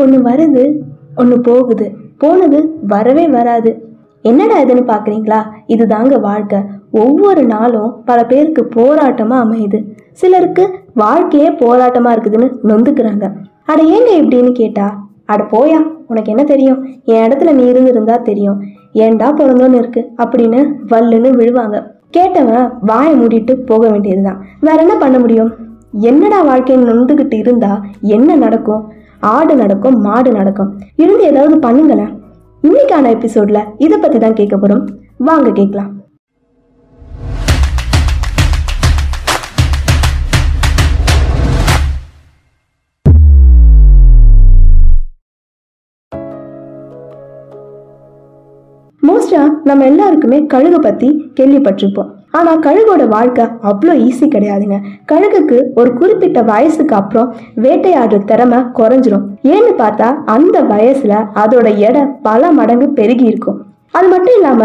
ஒன்று வருது ஒன்று போகுது. போனது வரவே வராது. என்னடா இதுன்னு பார்க்குறீங்களா இதுதாங்க வாழ்க்கை. ஒவ்வொரு நாளும் பல பேருக்கு போராட்டமாக அமையுது. சிலருக்கு வாழ்க்கையே போராட்டமாக இருக்குதுன்னு நொந்துக்கிறாங்க. அட ஏங்க இப்படின்னு கேட்டா அட போயா உனக்கு என்ன தெரியும்? என் இடத்துல நீ இருந்திருந்தா தெரியும். ஏன்டா பிறந்தோன்னு இருக்கு? அப்படின்னு வல்லுன்னு விழுவாங்க. கேட்டவன் வாயை மூடிட்டு போக வேண்டியதுதான். வேற என்ன பண்ண முடியும்? என்னடா வாழ்க்கையை நொந்துக்கிட்டு இருந்தா என்ன நடக்கும்? ஆடு நடக்கும் மாடு நடக்கும். இருந்து ஏதாவது பண்ணுங்களேன். இன்னைக்கான எபிசோட்ல இதை பத்தி தான் கேட்க போறோம். வாங்க கேட்கலாம். மோஸ்டா நம்ம எல்லாருக்குமே கழுகை பத்தி கேள்விப்பட்டிருப்போம். ஆனால் கழுகோட வாழ்க்கை அவ்வளோ ஈஸி கிடையாதுங்க. கழுகுக்கு ஒரு குறிப்பிட்ட வயசுக்கு அப்புறம் வேட்டையாடுற திறமை குறைஞ்சிரும். ஏன்னு பார்த்தா அந்த வயசுல அதோட எடை பல மடங்கு பெருகி இருக்கும். அது மட்டும் இல்லாம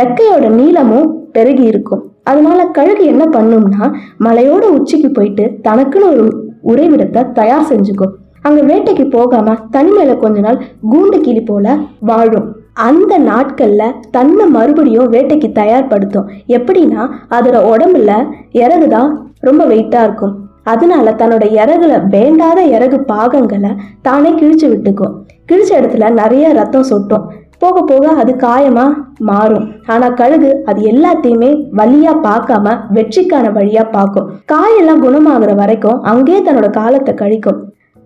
ரெக்கையோட நீளமும் பெருகி இருக்கும். அதனால கழுகு என்ன பண்ணும்னா மலையோட உச்சிக்கு போயிட்டு தனக்குன்னு ஒரு உறைவிடத்தை தயார் செஞ்சுக்கும். அங்க வேட்டைக்கு போகாம தனிமையில கொஞ்ச நாள் கூண்டு கிளி போல வாழும். அந்த நாட்களில் தன்னை மறுபடியும் வேட்டைக்கு தயார்படுத்தும். எப்படின்னா அதோட உடம்புல இறகு தான் ரொம்ப வெயிட்டாக இருக்கும். அதனால தன்னோட இறகுல வேண்டாத இறகு பாகங்களை தானே கிழிச்சு விட்டுக்கும். கிழிச்ச இடத்துல நிறைய ரத்தம் சொட்டும். போக போக அது காயமாக மாறும். ஆனால் கழுகு அது எல்லாத்தையுமே வழியாக பார்க்காம வெற்றிக்கான வழியாக பார்க்கும். காயெல்லாம் குணமாகிற வரைக்கும் அங்கேயே தன்னோட காலத்தை கழிக்கும்.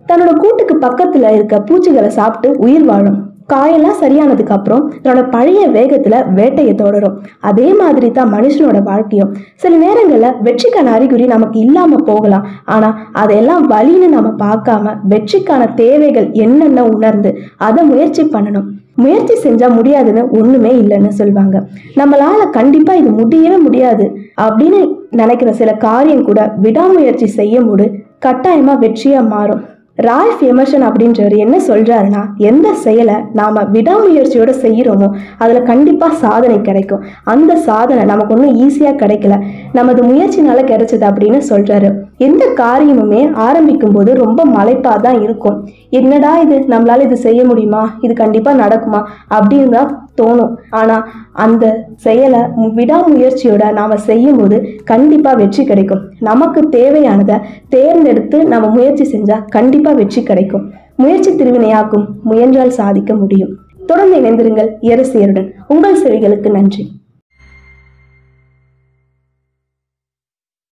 தன்னோட கூட்டுக்கு பக்கத்தில் இருக்க பூச்சிகளை சாப்பிட்டு உயிர் வாழும். காயெல்லாம் சரியானதுக்கு அப்புறம் தன்னோட பழைய வேகத்துல வேட்டையை தொடரும். அதே மாதிரி தான் மனுஷனோட வாழ்க்கையும். சில நேரங்கள்ல வெற்றிக்கான அறிகுறி நமக்கு இல்லாம போகலாம். ஆனா அதையெல்லாம் வழின்னு நம்ம பார்க்காம வெற்றிக்கான தேவைகள் என்னென்ன உணர்ந்து அதை முயற்சி பண்ணணும். முயற்சி செஞ்சா முடியாதுன்னு ஒண்ணுமே இல்லைன்னு சொல்லுவாங்க நம்மளால கண்டிப்பா இது முடியவே முடியாது அப்படின்னு நினைக்கிற சில காரியம் கூட விடாமுயற்சி செய்யும் போது கட்டாயமா வெற்றியா மாறும். ரால்ஃப் எமர்ஷன் அப்படின்றவர் என்ன சொல்கிறாருன்னா எந்த செயலை நாம் விடாமுயற்சியோடு செய்கிறோமோ அதில் கண்டிப்பாக சாதனை கிடைக்கும். அந்த சாதனை நமக்கு ஒன்றும் ஈஸியாக கிடைக்கல. நமது முயற்சினால் கிடைச்சது அப்படின்னு சொல்கிறாரு எந்த காரியமுமே ஆரம்பிக்கும் போது ரொம்ப மலைப்பாக தான் இருக்கும். என்னடா இது? நம்மளால் இது செய்ய முடியுமா? இது கண்டிப்பாக நடக்குமா? அப்படின்னு தான் தோணும். ஆனா அந்த செயலை விடாமுயற்சியோட நாம செய்யும் போது கண்டிப்பா வெற்றி கிடைக்கும். நமக்கு தேவையானதை தேர்ந்தெடுத்து நம்ம முயற்சி செஞ்சா கண்டிப்பா வெற்றி கிடைக்கும். முயற்சி திருவினையாக்கும் முயன்றால் சாதிக்க முடியும். தொடர்ந்து இணைந்திருங்கள் இயரசியருடன் உங்கள் செவிகளுக்கு நன்றி.